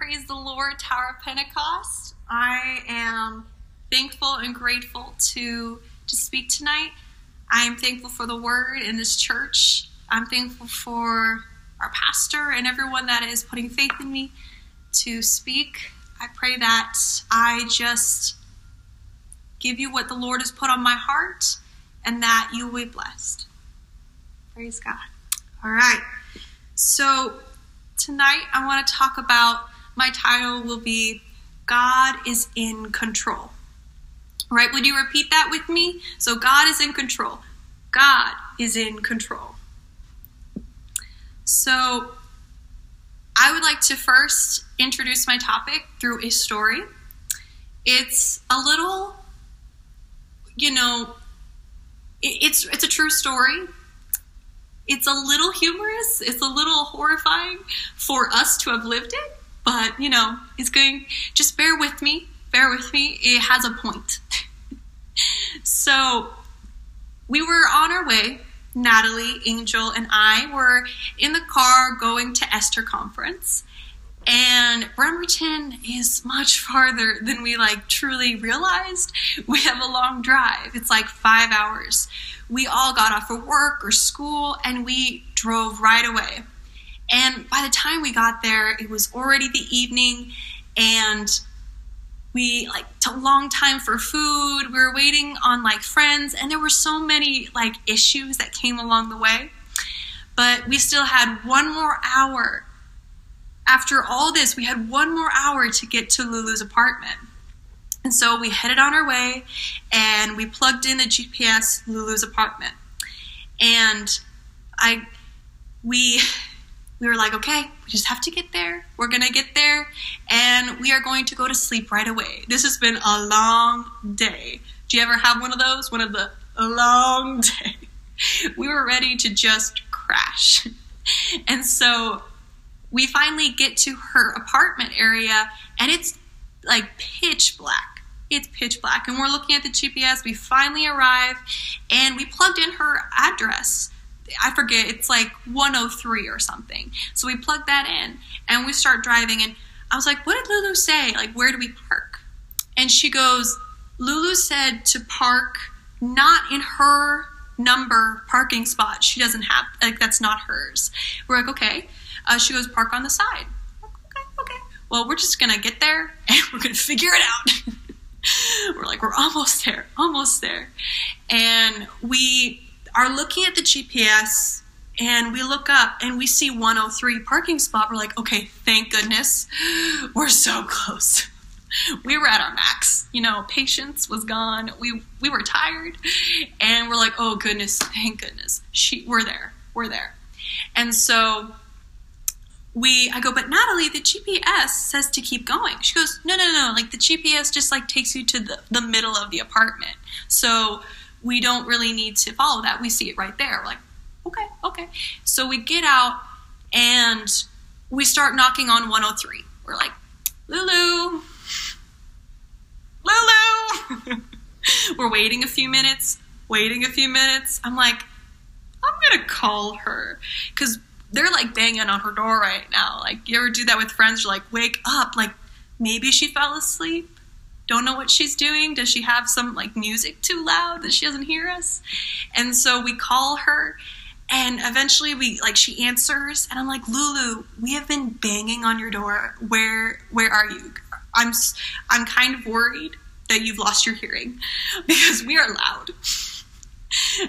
Praise the Lord, Tower of Pentecost. I am thankful and grateful to to speak tonight. I am thankful for the word in this church. I'm thankful for our pastor and everyone that is putting faith in me to speak. I pray that I just give you what the Lord has put on my heart and that you will be blessed. Praise God. All right. So tonight I want to talk about my title will be God is in control. Right? would you repeat that with me? So God is in control. God is in control. So I would like to first introduce my topic through a story. It's a little, you know, it's it's a true story. It's a little humorous. It's a little horrifying for us to have lived it, but you know, it's going. Just bear with me. Bear with me. It has a point. so, we were on our way. Natalie, Angel, and I were in the car going to Esther conference. And Bremerton is much farther than we like truly realized. We have a long drive. It's like five hours. We all got off of work or school and we drove right away. And by the time we got there, it was already the evening and we like took a long time for food. We were waiting on like friends and there were so many like issues that came along the way. But we still had one more hour after all this, we had one more hour to get to Lulu's apartment. And so we headed on our way and we plugged in the GPS Lulu's apartment. And I we we were like, okay, we just have to get there. We're going to get there and we are going to go to sleep right away. This has been a long day. Do you ever have one of those? One of the long day. We were ready to just crash. And so we finally get to her apartment area and it's like pitch black. It's pitch black. And we're looking at the GPS. We finally arrive and we plugged in her address. I forget, it's like 103 or something. So we plug that in and we start driving. And I was like, what did Lulu say? Like, where do we park? And she goes, Lulu said to park not in her number parking spot. She doesn't have, like, that's not hers. We're like, okay. Uh, she goes, park on the side. Okay, okay. Well, we're just gonna get there and we're gonna figure it out. we're like, we're almost there, almost there. And we are looking at the GPS and we look up and we see 103 parking spot. We're like, okay, thank goodness. We're so close. We were at our max. You know, patience was gone. We we were tired and we're like, oh goodness, thank goodness. She we're there. We're there. And so we I go, but Natalie, the GPS says to keep going. She goes, no, no, no, like the GPS just like takes you to the, the middle of the apartment. So we don't really need to follow that. We see it right there. We're like, okay, okay. So we get out and we start knocking on 103. We're like, Lulu, Lulu. We're waiting a few minutes, waiting a few minutes. I'm like, I'm gonna call her because they're like banging on her door right now. Like, you ever do that with friends? You're like, wake up. Like, maybe she fell asleep. Don't know what she's doing. Does she have some like music too loud that she doesn't hear us? And so we call her and eventually we like she answers and I'm like, "Lulu, we have been banging on your door. Where where are you? I'm I'm kind of worried that you've lost your hearing because we are loud."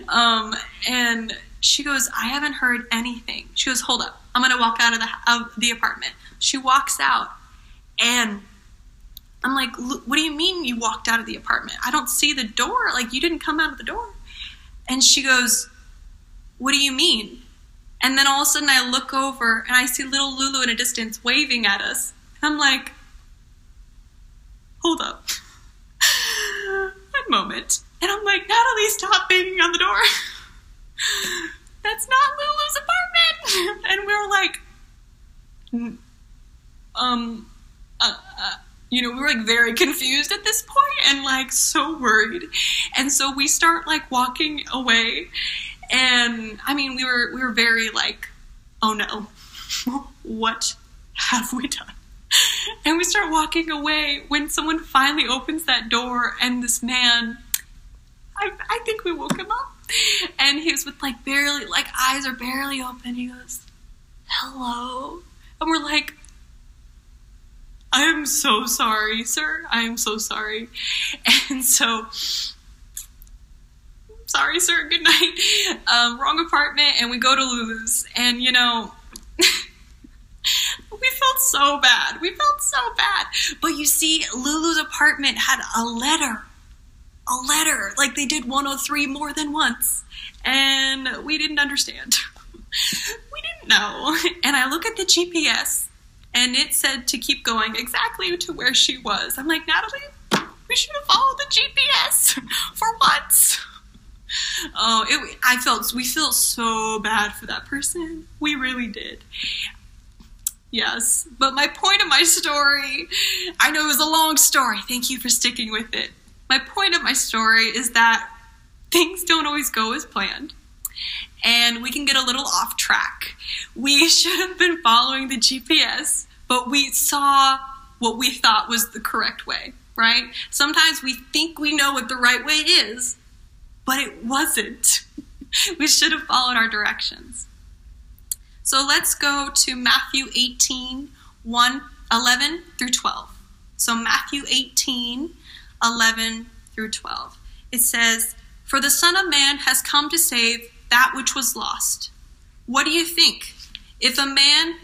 um and she goes, I haven't heard anything. She goes, hold up. I'm going to walk out of the, of the apartment. She walks out and I'm like, what do you mean you walked out of the apartment? I don't see the door. Like, you didn't come out of the door. And she goes, what do you mean? And then all of a sudden I look over and I see little Lulu in a distance waving at us. I'm like, hold up. One moment. And I'm like, Natalie, stop banging on the door. that's not Lulu's apartment. And we are like, um, uh, uh, you know, we were like very confused at this point and like so worried. And so we start like walking away. And I mean, we were, we were very like, oh no, what have we done? And we start walking away when someone finally opens that door, and this man, I, I think we woke him up. And he was with like barely, like eyes are barely open. He goes, Hello. And we're like, I am so sorry, sir. I am so sorry. And so, sorry, sir. Good night. Um, wrong apartment. And we go to Lulu's. And, you know, we felt so bad. We felt so bad. But you see, Lulu's apartment had a letter. A letter. Like they did 103 more than once. And we didn't understand. we didn't know. And I look at the GPS and it said to keep going exactly to where she was. I'm like, Natalie, we should have followed the GPS for once. Oh, it, I felt we felt so bad for that person. We really did. Yes, but my point of my story, I know it was a long story. Thank you for sticking with it. My point of my story is that things don't always go as planned and we can get a little off track. We should have been following the GPS, but we saw what we thought was the correct way, right? Sometimes we think we know what the right way is, but it wasn't. we should have followed our directions. So let's go to Matthew 18, 1, 11 through 12. So Matthew 18, 11 through 12. It says, For the Son of Man has come to save that which was lost. What do you think? If a man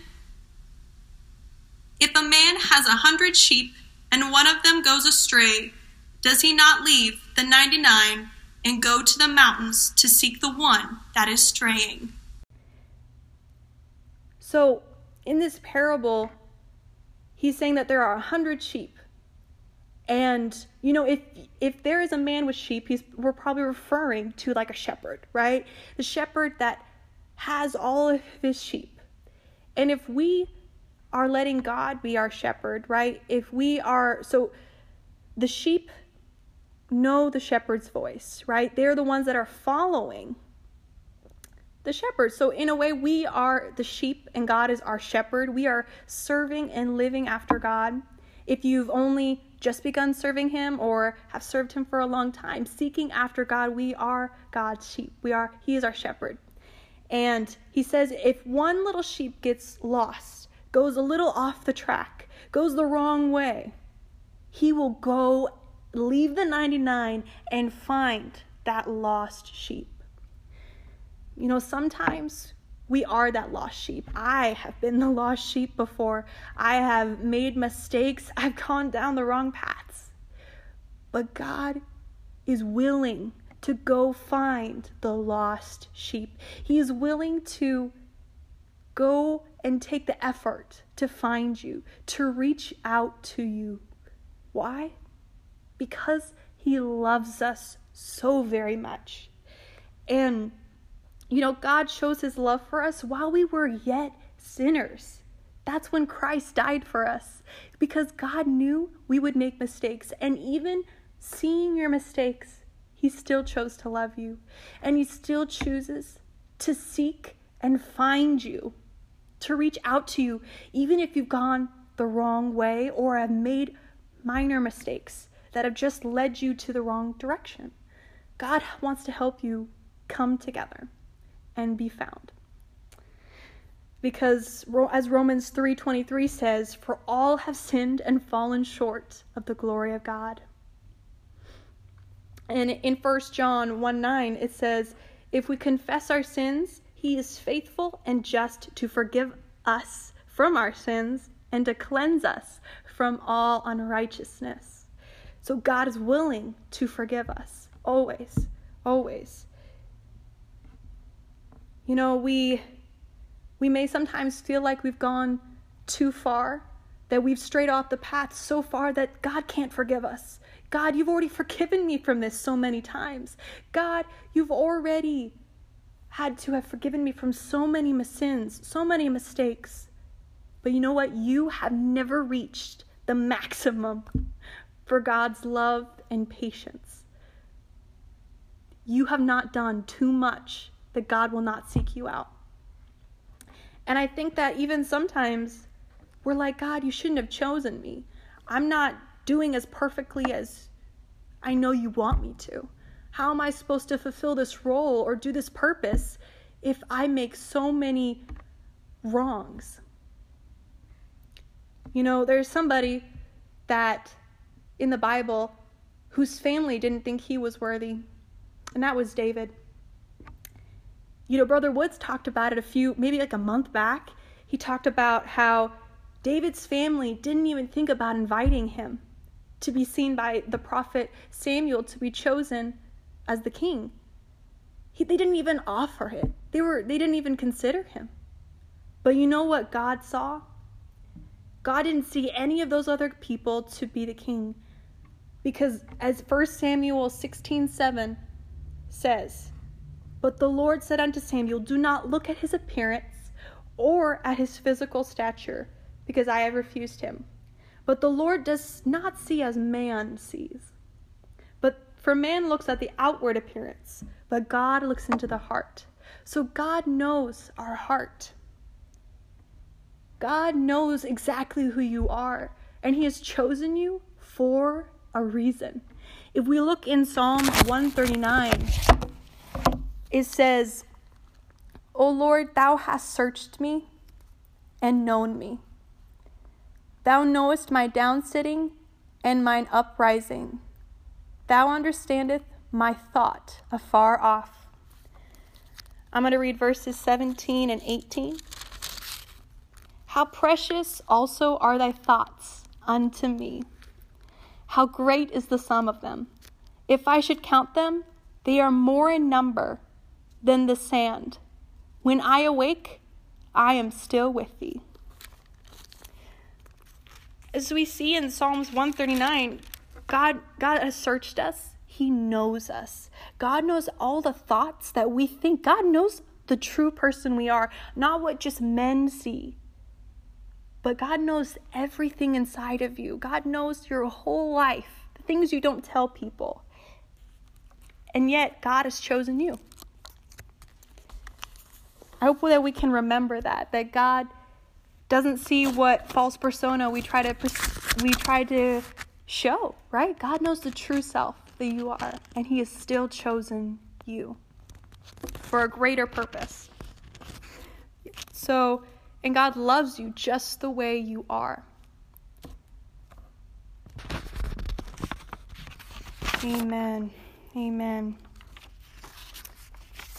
if a man has a hundred sheep and one of them goes astray, does he not leave the 99 and go to the mountains to seek the one that is straying? So, in this parable, he's saying that there are a hundred sheep. And you know, if if there is a man with sheep, he's we're probably referring to like a shepherd, right? The shepherd that has all of his sheep. And if we are letting God be our shepherd, right? If we are so the sheep know the shepherd's voice, right? They're the ones that are following the shepherd. So, in a way, we are the sheep and God is our shepherd. We are serving and living after God. If you've only just begun serving Him or have served Him for a long time, seeking after God, we are God's sheep. We are, He is our shepherd. And He says, if one little sheep gets lost, goes a little off the track, goes the wrong way, He will go leave the 99 and find that lost sheep. You know, sometimes we are that lost sheep. I have been the lost sheep before. I have made mistakes. I've gone down the wrong paths. But God is willing to go find the lost sheep. He is willing to go and take the effort to find you, to reach out to you. Why? Because He loves us so very much. And you know, God shows his love for us while we were yet sinners. That's when Christ died for us because God knew we would make mistakes. And even seeing your mistakes, he still chose to love you. And he still chooses to seek and find you, to reach out to you, even if you've gone the wrong way or have made minor mistakes that have just led you to the wrong direction. God wants to help you come together and be found. Because as Romans 3:23 says, for all have sinned and fallen short of the glory of God. And in 1 John 1 9, it says, If we confess our sins, he is faithful and just to forgive us from our sins and to cleanse us from all unrighteousness. So God is willing to forgive us, always, always. You know, we we may sometimes feel like we've gone too far, that we've strayed off the path so far that God can't forgive us. God, you've already forgiven me from this so many times. God, you've already had to have forgiven me from so many sins, so many mistakes. But you know what? You have never reached the maximum for God's love and patience. You have not done too much that God will not seek you out. And I think that even sometimes we're like, God, you shouldn't have chosen me. I'm not doing as perfectly as I know you want me to. How am I supposed to fulfill this role or do this purpose if I make so many wrongs? You know, there's somebody that in the Bible whose family didn't think he was worthy, and that was David. You know, Brother Woods talked about it a few, maybe like a month back. He talked about how David's family didn't even think about inviting him to be seen by the prophet Samuel to be chosen as the king. He, they didn't even offer it. They were they didn't even consider him. But you know what God saw? God didn't see any of those other people to be the king. Because as 1 Samuel 16:7 says, "But the Lord said unto Samuel, Do not look at his appearance or at his physical stature, because I have refused him. But the Lord does not see as man sees. But for man looks at the outward appearance, but God looks into the heart. So God knows our heart. God knows exactly who you are, and He has chosen you for a reason. If we look in Psalm 139, it says, O Lord, thou hast searched me and known me. Thou knowest my downsitting and mine uprising. Thou understandest my thought afar off. I'm going to read verses 17 and 18. How precious also are thy thoughts unto me. How great is the sum of them. If I should count them, they are more in number than the sand. When I awake, I am still with thee. As we see in Psalms 139, God, God has searched us. He knows us. God knows all the thoughts that we think. God knows the true person we are, not what just men see. But God knows everything inside of you. God knows your whole life, the things you don't tell people. And yet, God has chosen you. I hope that we can remember that, that God doesn't see what false persona we try to we try to show, right? God knows the true self that you are, and He has still chosen you for a greater purpose. So, and God loves you just the way you are. Amen. Amen.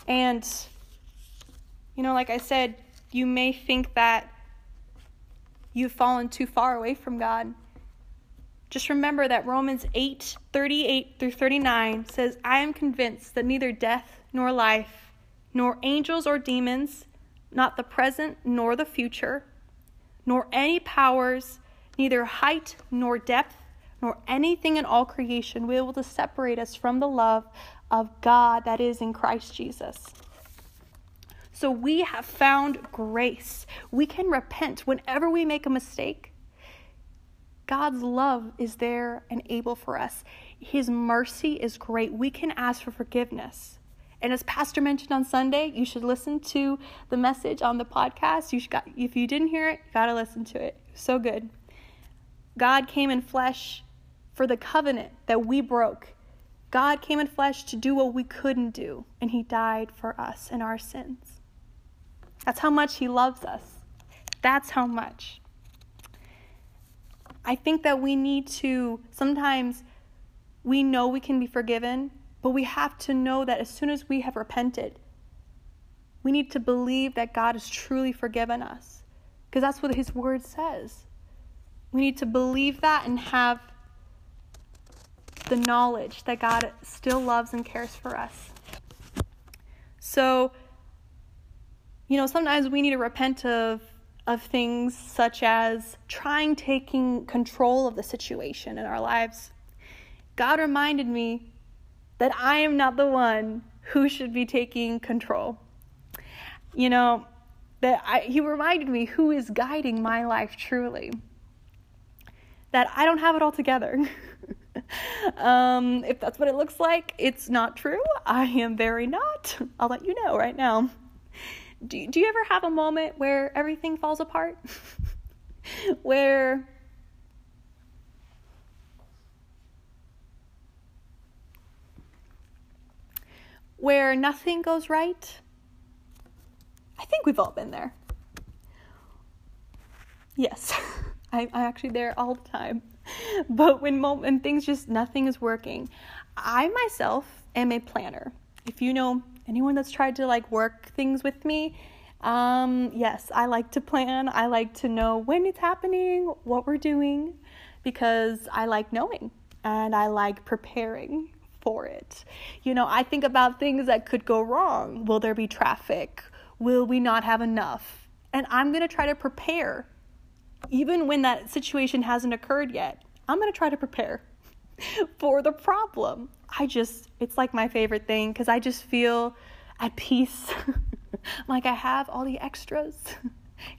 And, you know, like I said, you may think that you've fallen too far away from God. Just remember that Romans 8 38 through 39 says, I am convinced that neither death nor life, nor angels or demons, not the present nor the future, nor any powers, neither height nor depth, nor anything in all creation will be able to separate us from the love of God that is in Christ Jesus. So we have found grace. We can repent whenever we make a mistake. God's love is there and able for us. His mercy is great. We can ask for forgiveness. And as Pastor mentioned on Sunday, you should listen to the message on the podcast. You got, if you didn't hear it, you got to listen to it. So good. God came in flesh for the covenant that we broke. God came in flesh to do what we couldn't do, and He died for us and our sins. That's how much He loves us. That's how much. I think that we need to sometimes we know we can be forgiven, but we have to know that as soon as we have repented, we need to believe that God has truly forgiven us because that's what His Word says. We need to believe that and have the knowledge that God still loves and cares for us. So, you know, sometimes we need to repent of of things such as trying taking control of the situation in our lives. God reminded me that I am not the one who should be taking control. You know, that I, he reminded me who is guiding my life truly. That I don't have it all together. um, if that's what it looks like, it's not true. I am very not. I'll let you know right now do, do you ever have a moment where everything falls apart? where where nothing goes right. I think we've all been there. Yes, I, am actually there all the time. But when, mo- when things just, nothing is working, I myself am a planner. If you know anyone that's tried to like work things with me, um, yes, I like to plan. I like to know when it's happening, what we're doing, because I like knowing and I like preparing for it. You know, I think about things that could go wrong. Will there be traffic? Will we not have enough? And I'm going to try to prepare. Even when that situation hasn't occurred yet, I'm going to try to prepare for the problem. I just, it's like my favorite thing because I just feel at peace. like I have all the extras.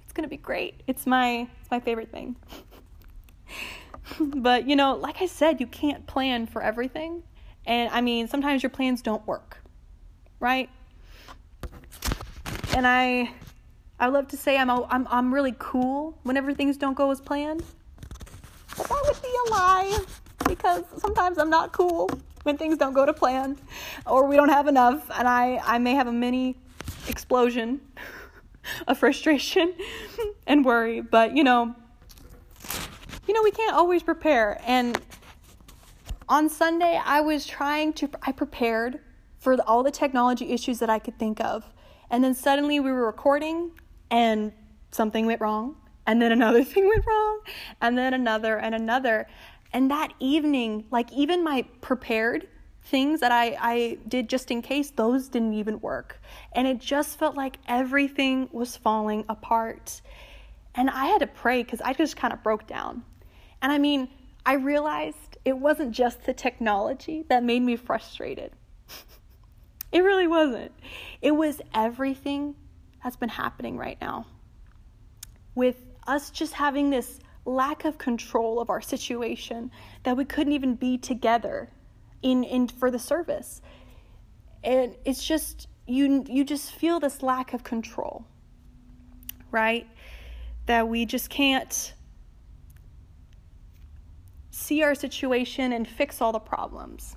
It's going to be great. It's my, it's my favorite thing. but, you know, like I said, you can't plan for everything. And I mean, sometimes your plans don't work, right? And I I love to say I'm a, I'm I'm really cool whenever things don't go as planned. But that would be a lie because sometimes I'm not cool when things don't go to plan or we don't have enough and I I may have a mini explosion of frustration and worry, but you know you know we can't always prepare and on Sunday, I was trying to, I prepared for all the technology issues that I could think of. And then suddenly we were recording and something went wrong. And then another thing went wrong. And then another and another. And that evening, like even my prepared things that I, I did just in case, those didn't even work. And it just felt like everything was falling apart. And I had to pray because I just kind of broke down. And I mean, I realized it wasn't just the technology that made me frustrated. it really wasn't. It was everything that's been happening right now. With us just having this lack of control of our situation that we couldn't even be together in, in for the service. And it's just you you just feel this lack of control. Right? That we just can't see our situation and fix all the problems.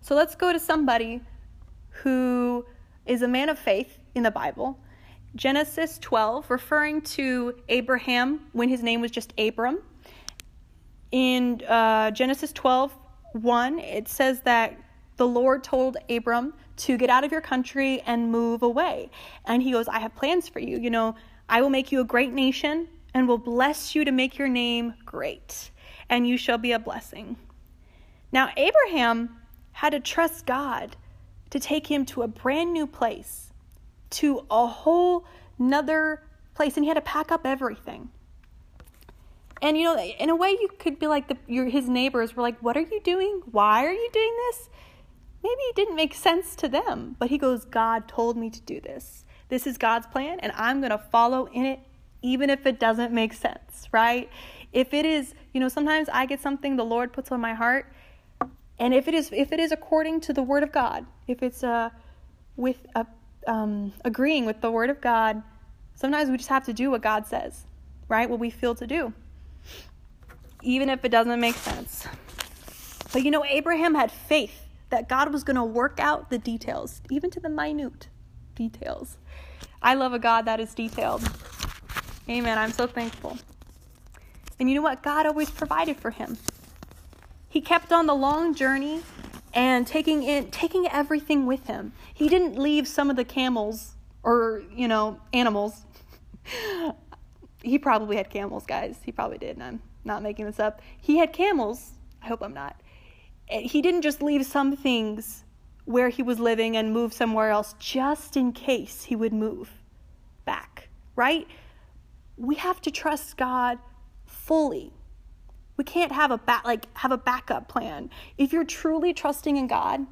So let's go to somebody who is a man of faith in the Bible. Genesis 12, referring to Abraham when his name was just Abram. In uh, Genesis 12, 1, it says that the Lord told Abram to get out of your country and move away. And he goes, I have plans for you. You know, I will make you a great nation and will bless you to make your name great and you shall be a blessing. Now, Abraham had to trust God to take him to a brand new place, to a whole nother place, and he had to pack up everything. And you know, in a way, you could be like the your, his neighbors were like, "What are you doing? Why are you doing this?" Maybe it didn't make sense to them, but he goes, "God told me to do this. This is God's plan, and I'm going to follow in it, even if it doesn't make sense." Right? If it is, you know, sometimes I get something the Lord puts on my heart, and if it is if it is according to the word of God, if it's uh with a, um, agreeing with the word of God, sometimes we just have to do what God says, right? What we feel to do, even if it doesn't make sense. But you know, Abraham had faith that God was going to work out the details, even to the minute details. I love a God that is detailed. Amen. I'm so thankful. And you know what? God always provided for him. He kept on the long journey and taking in taking everything with him. He didn't leave some of the camels or, you know, animals. he probably had camels, guys. He probably did, and I'm not making this up. He had camels. I hope I'm not. He didn't just leave some things where he was living and move somewhere else just in case he would move back, right? We have to trust God fully. We can't have a back like have a backup plan. If you're truly trusting in God,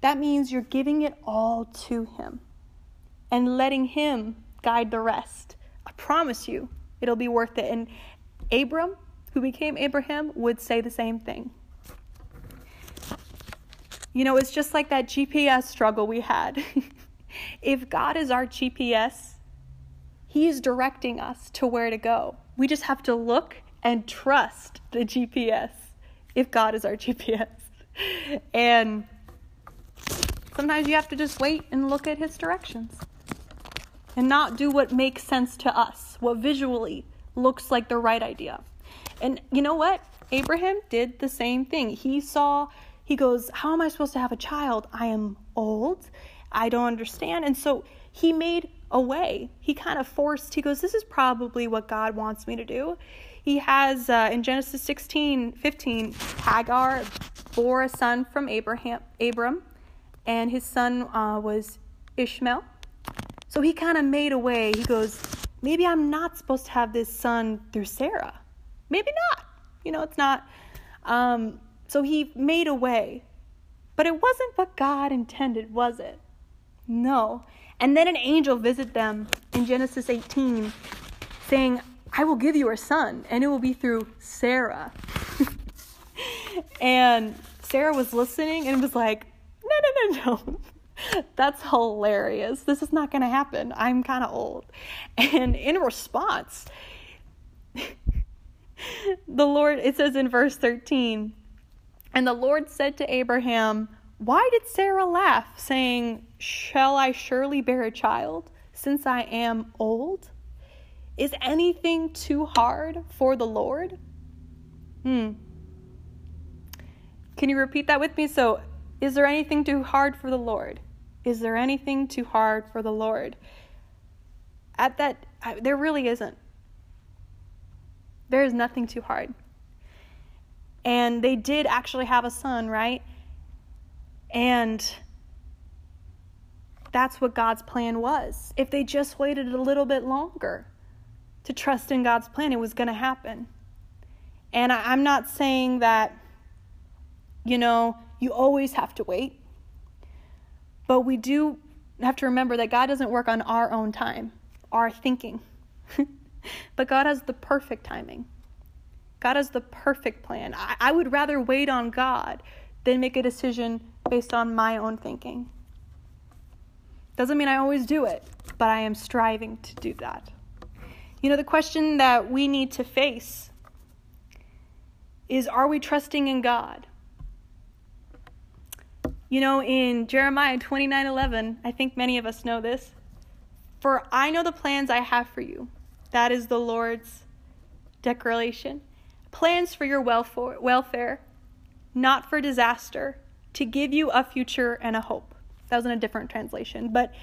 that means you're giving it all to him and letting him guide the rest. I promise you, it'll be worth it. And Abram, who became Abraham, would say the same thing. You know, it's just like that GPS struggle we had. if God is our GPS, He's directing us to where to go. We just have to look and trust the GPS if God is our GPS. And sometimes you have to just wait and look at His directions and not do what makes sense to us, what visually looks like the right idea. And you know what? Abraham did the same thing. He saw, he goes, How am I supposed to have a child? I am old. I don't understand. And so he made a way. He kind of forced, he goes, This is probably what God wants me to do. He has uh, in Genesis 16 15, Hagar bore a son from Abraham, Abram, and his son uh, was Ishmael. So he kind of made a way. He goes, maybe I'm not supposed to have this son through Sarah. Maybe not. You know, it's not. Um, so he made a way. But it wasn't what God intended, was it? No. And then an angel visited them in Genesis 18, saying, I will give you a son, and it will be through Sarah. and Sarah was listening and was like, No, no, no, no. That's hilarious. This is not going to happen. I'm kind of old. And in response, the Lord, it says in verse 13, and the Lord said to Abraham, Why did Sarah laugh, saying, Shall I surely bear a child, since I am old? Is anything too hard for the Lord? Hmm. Can you repeat that with me? So, is there anything too hard for the Lord? Is there anything too hard for the Lord? At that, there really isn't. There is nothing too hard. And they did actually have a son, right? And that's what God's plan was. If they just waited a little bit longer to trust in God's plan, it was going to happen. And I, am not saying that, you know, you always have to wait. But we do have to remember that God doesn't work on our own time, our thinking. but God has the perfect timing. God has the perfect plan. I, I would rather wait on God than make a decision based on my own thinking. Doesn't mean I always do it, but I am striving to do that. You know, the question that we need to face is are we trusting in God? You know, in Jeremiah 29 11, I think many of us know this. For I know the plans I have for you. That is the Lord's declaration. Plans for your welfare, not for disaster, to give you a future and a hope. That was in a different translation, but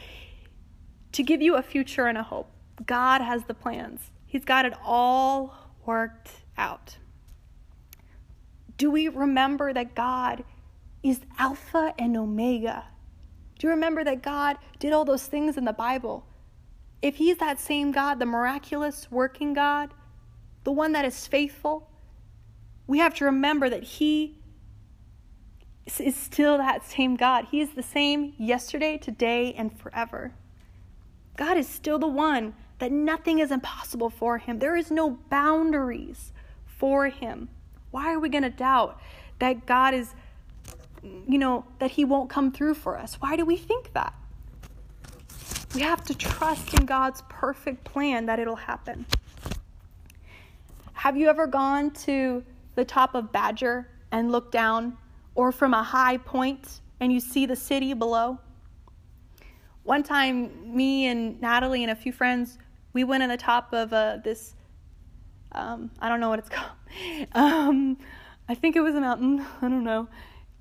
to give you a future and a hope. God has the plans, He's got it all worked out. Do we remember that God is Alpha and Omega. Do you remember that God did all those things in the Bible? If He's that same God, the miraculous working God, the one that is faithful, we have to remember that He is still that same God. He is the same yesterday, today, and forever. God is still the one that nothing is impossible for Him. There is no boundaries for Him. Why are we going to doubt that God is you know, that He won't come through for us. Why do we think that? We have to trust in God's perfect plan that it'll happen. Have you ever gone to the top of Badger and looked down, or from a high point and you see the city below? One time, me and Natalie and a few friends, we went on the top of uh, this, um, I don't know what it's called. Um, I think it was a mountain. I don't know.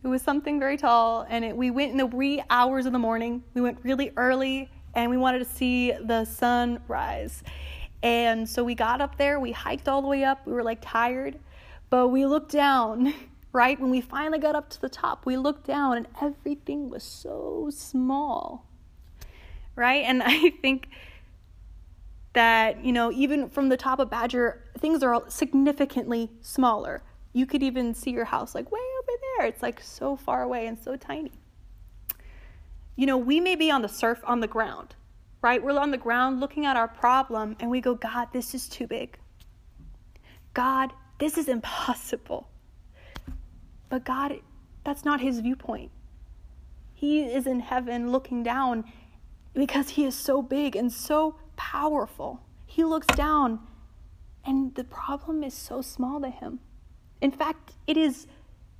It was something very tall, and it, we went in the wee hours of the morning. We went really early, and we wanted to see the sun rise. And so we got up there, we hiked all the way up. We were like tired, but we looked down, right? When we finally got up to the top, we looked down, and everything was so small, right? And I think that, you know, even from the top of Badger, things are significantly smaller. You could even see your house like way over there. It's like so far away and so tiny. You know, we may be on the surf on the ground, right? We're on the ground looking at our problem and we go, God, this is too big. God, this is impossible. But God, that's not his viewpoint. He is in heaven looking down because he is so big and so powerful. He looks down, and the problem is so small to him. In fact, it is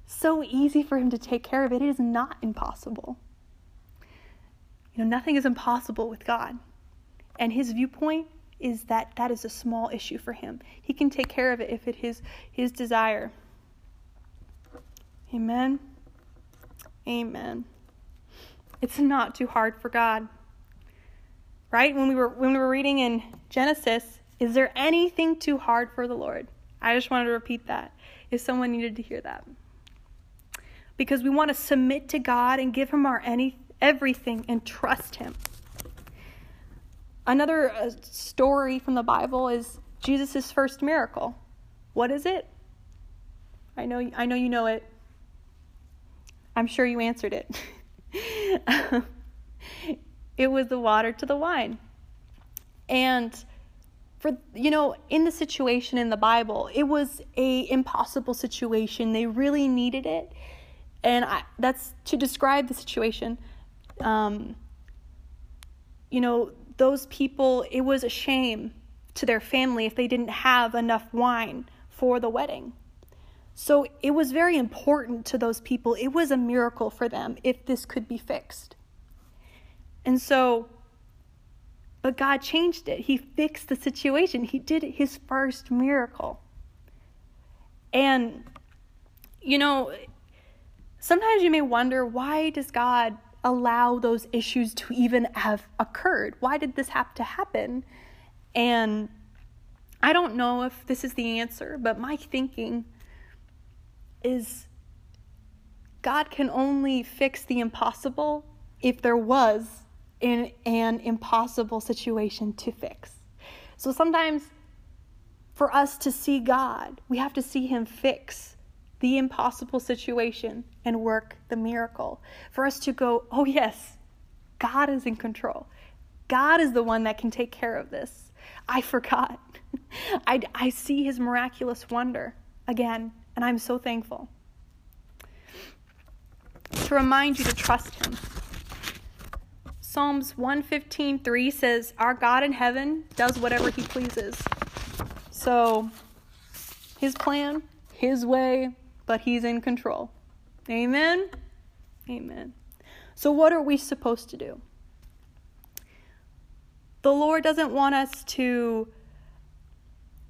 so easy for him to take care of it. It is not impossible. You know, nothing is impossible with God. And his viewpoint is that that is a small issue for him. He can take care of it if it is his desire. Amen. Amen. It's not too hard for God. Right? When we were when we were reading in Genesis, is there anything too hard for the Lord? I just wanted to repeat that if someone needed to hear that. Because we want to submit to God and give him our any everything and trust him. Another uh, story from the Bible is Jesus' first miracle. What is it? I know I know you know it. I'm sure you answered it. it was the water to the wine. And for you know, in the situation in the Bible, it was a impossible situation. They really needed it. And I, that's to describe the situation. Um, you know, those people, it was a shame to their family if they didn't have enough wine for the wedding. So it was very important to those people. It was a miracle for them if this could be fixed. And so, but God changed it. He fixed the situation. He did his first miracle. And, you know, sometimes you may wonder why does God allow those issues to even have occurred? Why did this have to happen? And I don't know if this is the answer, but my thinking is God can only fix the impossible if there was an, an impossible situation to fix. So sometimes for us to see God, we have to see Him fix the impossible situation and work the miracle. For us to go, oh, yes, God is in control. God is the one that can take care of this. I forgot. I, I see His miraculous wonder again and I'm so thankful. To remind you to trust Him. Psalms 115:3 says, Our God in heaven does whatever He pleases. So, His plan, His way, but He's in control. Amen? Amen. So, what are we supposed to do? The Lord doesn't want us to,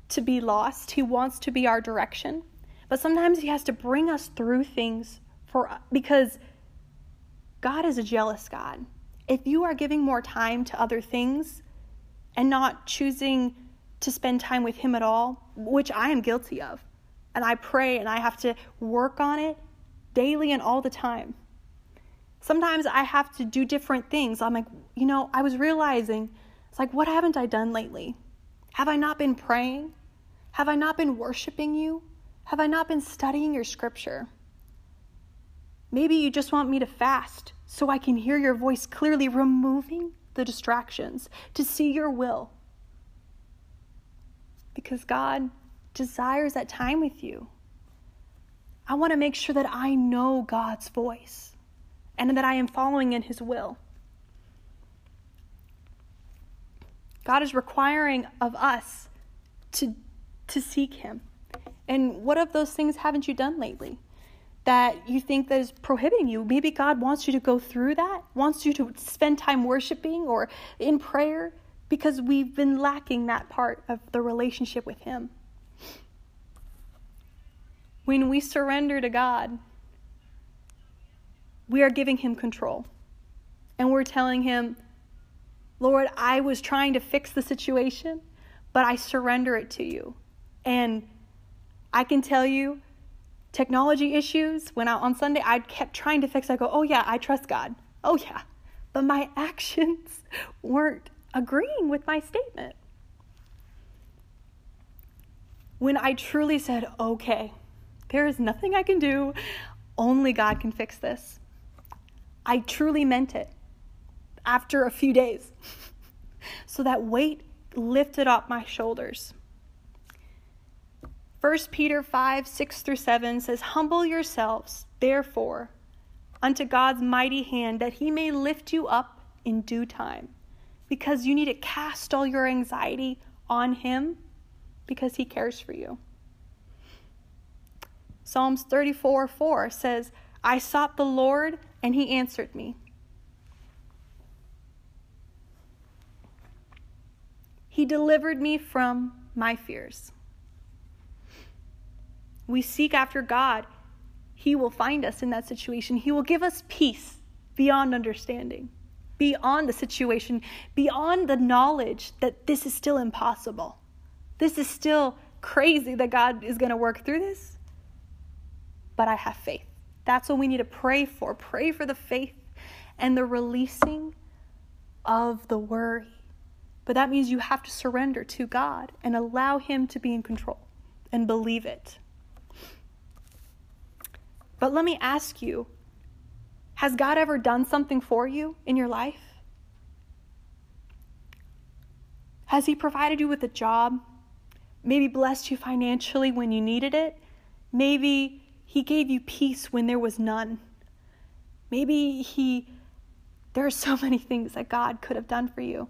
to be lost, He wants to be our direction. But sometimes he has to bring us through things for because God is a jealous God. If you are giving more time to other things and not choosing to spend time with him at all, which I am guilty of, and I pray and I have to work on it daily and all the time. Sometimes I have to do different things. I'm like, you know, I was realizing, it's like, what haven't I done lately? Have I not been praying? Have I not been worshiping you? Have I not been studying your scripture? Maybe you just want me to fast so I can hear your voice clearly, removing the distractions to see your will. Because God desires that time with you. I want to make sure that I know God's voice and that I am following in His will. God is requiring of us to, to seek Him. And what of those things haven't you done lately that you think that is prohibiting you? Maybe God wants you to go through that, wants you to spend time worshiping or in prayer because we've been lacking that part of the relationship with Him. When we surrender to God, we are giving Him control. And we're telling Him, Lord, I was trying to fix the situation, but I surrender it to you. And I can tell you technology issues when out on Sunday, I kept trying to fix. I go, oh yeah, I trust God. Oh yeah. But my actions weren't agreeing with my statement. When I truly said, okay, there is nothing I can do, only God can fix this. I truly meant it after a few days. so that weight lifted off my shoulders. 1 Peter 5 6 through 7 says, Humble yourselves, therefore, unto God's mighty hand, that he may lift you up in due time. because you need to cast all your anxiety on Him because He cares for you. Psalms 34 4 says, I sought the Lord and He answered me. He delivered me from my fears. We seek after God, He will find us in that situation. He will give us peace beyond understanding beyond the situation, beyond the knowledge that this is still impossible. This is still crazy that God is going to work through this. But I have faith. That's what we need to pray for. Pray for the faith and the releasing of the worry. But that means you have to surrender to God and allow Him to be in control and believe it. But let me ask you has God ever done something for you in your life? Has He provided you with a job? Maybe blessed you financially when you needed it? Maybe He gave you peace when there was none? Maybe He. There are so many things that God could have done for you.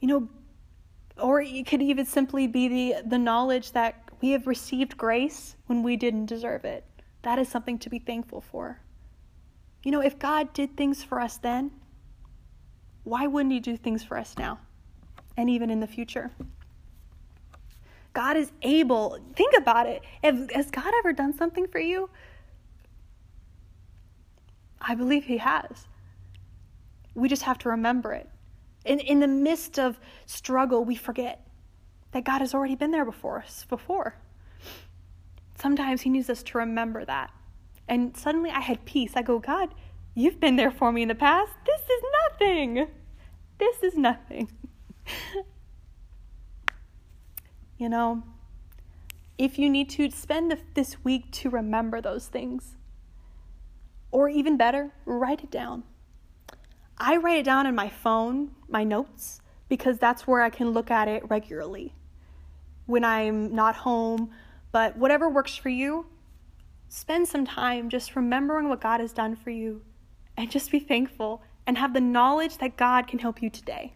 You know, or it could even simply be the, the knowledge that we have received grace when we didn't deserve it. That is something to be thankful for. You know, if God did things for us then, why wouldn't He do things for us now and even in the future? God is able. Think about it. Has God ever done something for you? I believe He has. We just have to remember it. In, in the midst of struggle, we forget that God has already been there before us before. Sometimes He needs us to remember that. And suddenly I had peace. I go, God, you've been there for me in the past. This is nothing. This is nothing. you know, if you need to spend this week to remember those things, or even better, write it down. I write it down in my phone, my notes, because that's where I can look at it regularly. When I'm not home but whatever works for you, spend some time just remembering what God has done for you and just be thankful and have the knowledge that God can help you today.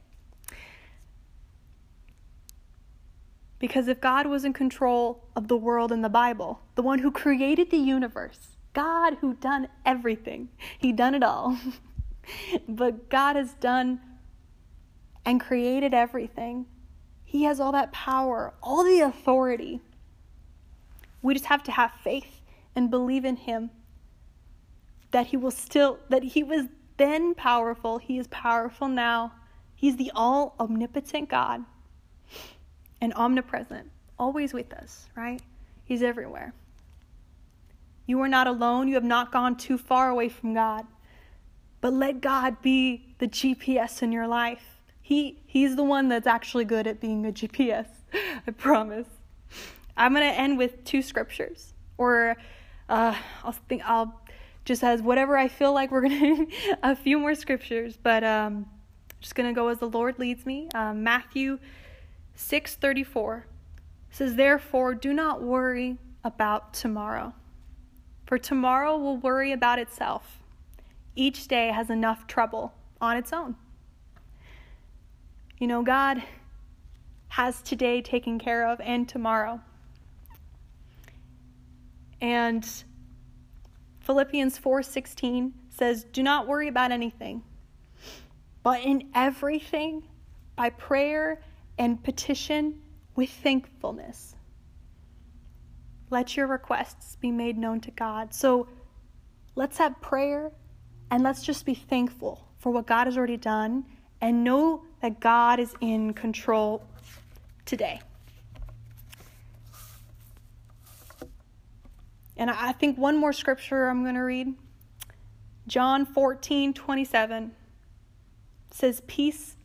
Because if God was in control of the world in the Bible, the one who created the universe, God who done everything, he done it all. but God has done and created everything. He has all that power, all the authority. We just have to have faith and believe in Him that He will still, that He was then powerful, He is powerful now. He's the all omnipotent God and omnipresent, always with us, right? He's everywhere. You are not alone. You have not gone too far away from God. But let God be the GPS in your life. He, he's the one that's actually good at being a GPS. I promise. I'm going to end with two scriptures, or uh, I'll think I'll just as whatever I feel like. We're going to a few more scriptures, but um, just going to go as the Lord leads me. Um, Matthew six thirty four says, "Therefore, do not worry about tomorrow, for tomorrow will worry about itself. Each day has enough trouble on its own." You know, God has today taken care of and tomorrow. And Philippians 4:16 says, "Do not worry about anything, but in everything by prayer and petition with thankfulness let your requests be made known to God." So let's have prayer and let's just be thankful for what God has already done and know that God is in control today. And I think one more scripture I'm going to read. John 14, 27 says, Peace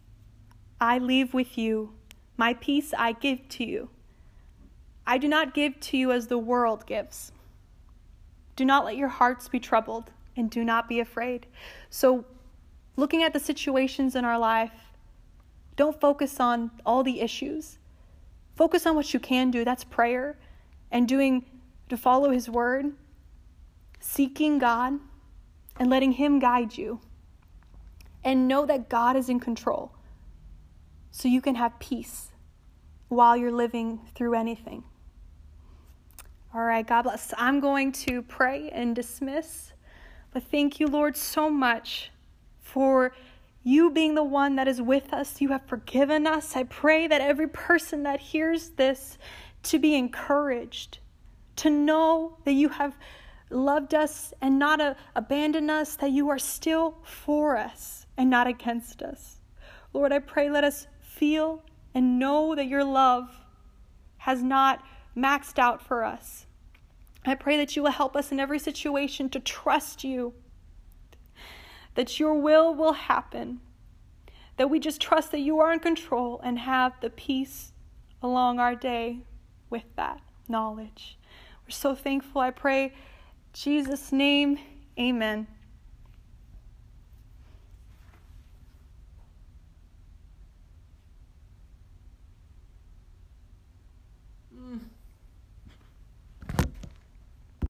I leave with you, my peace I give to you. I do not give to you as the world gives. Do not let your hearts be troubled, and do not be afraid. So, looking at the situations in our life, don't focus on all the issues. Focus on what you can do. That's prayer and doing to follow His word, seeking God, and letting Him guide you. and know that God is in control so you can have peace while you're living through anything. All right, God bless. I'm going to pray and dismiss. But thank you, Lord, so much for you being the one that is with us. You have forgiven us. I pray that every person that hears this to be encouraged, to know that you have loved us and not uh, abandoned us, that you are still for us and not against us. Lord, I pray let us feel and know that your love has not maxed out for us. I pray that you will help us in every situation to trust you, that your will will happen, that we just trust that you are in control and have the peace along our day with that knowledge. We're so thankful. I pray, Jesus' name, amen.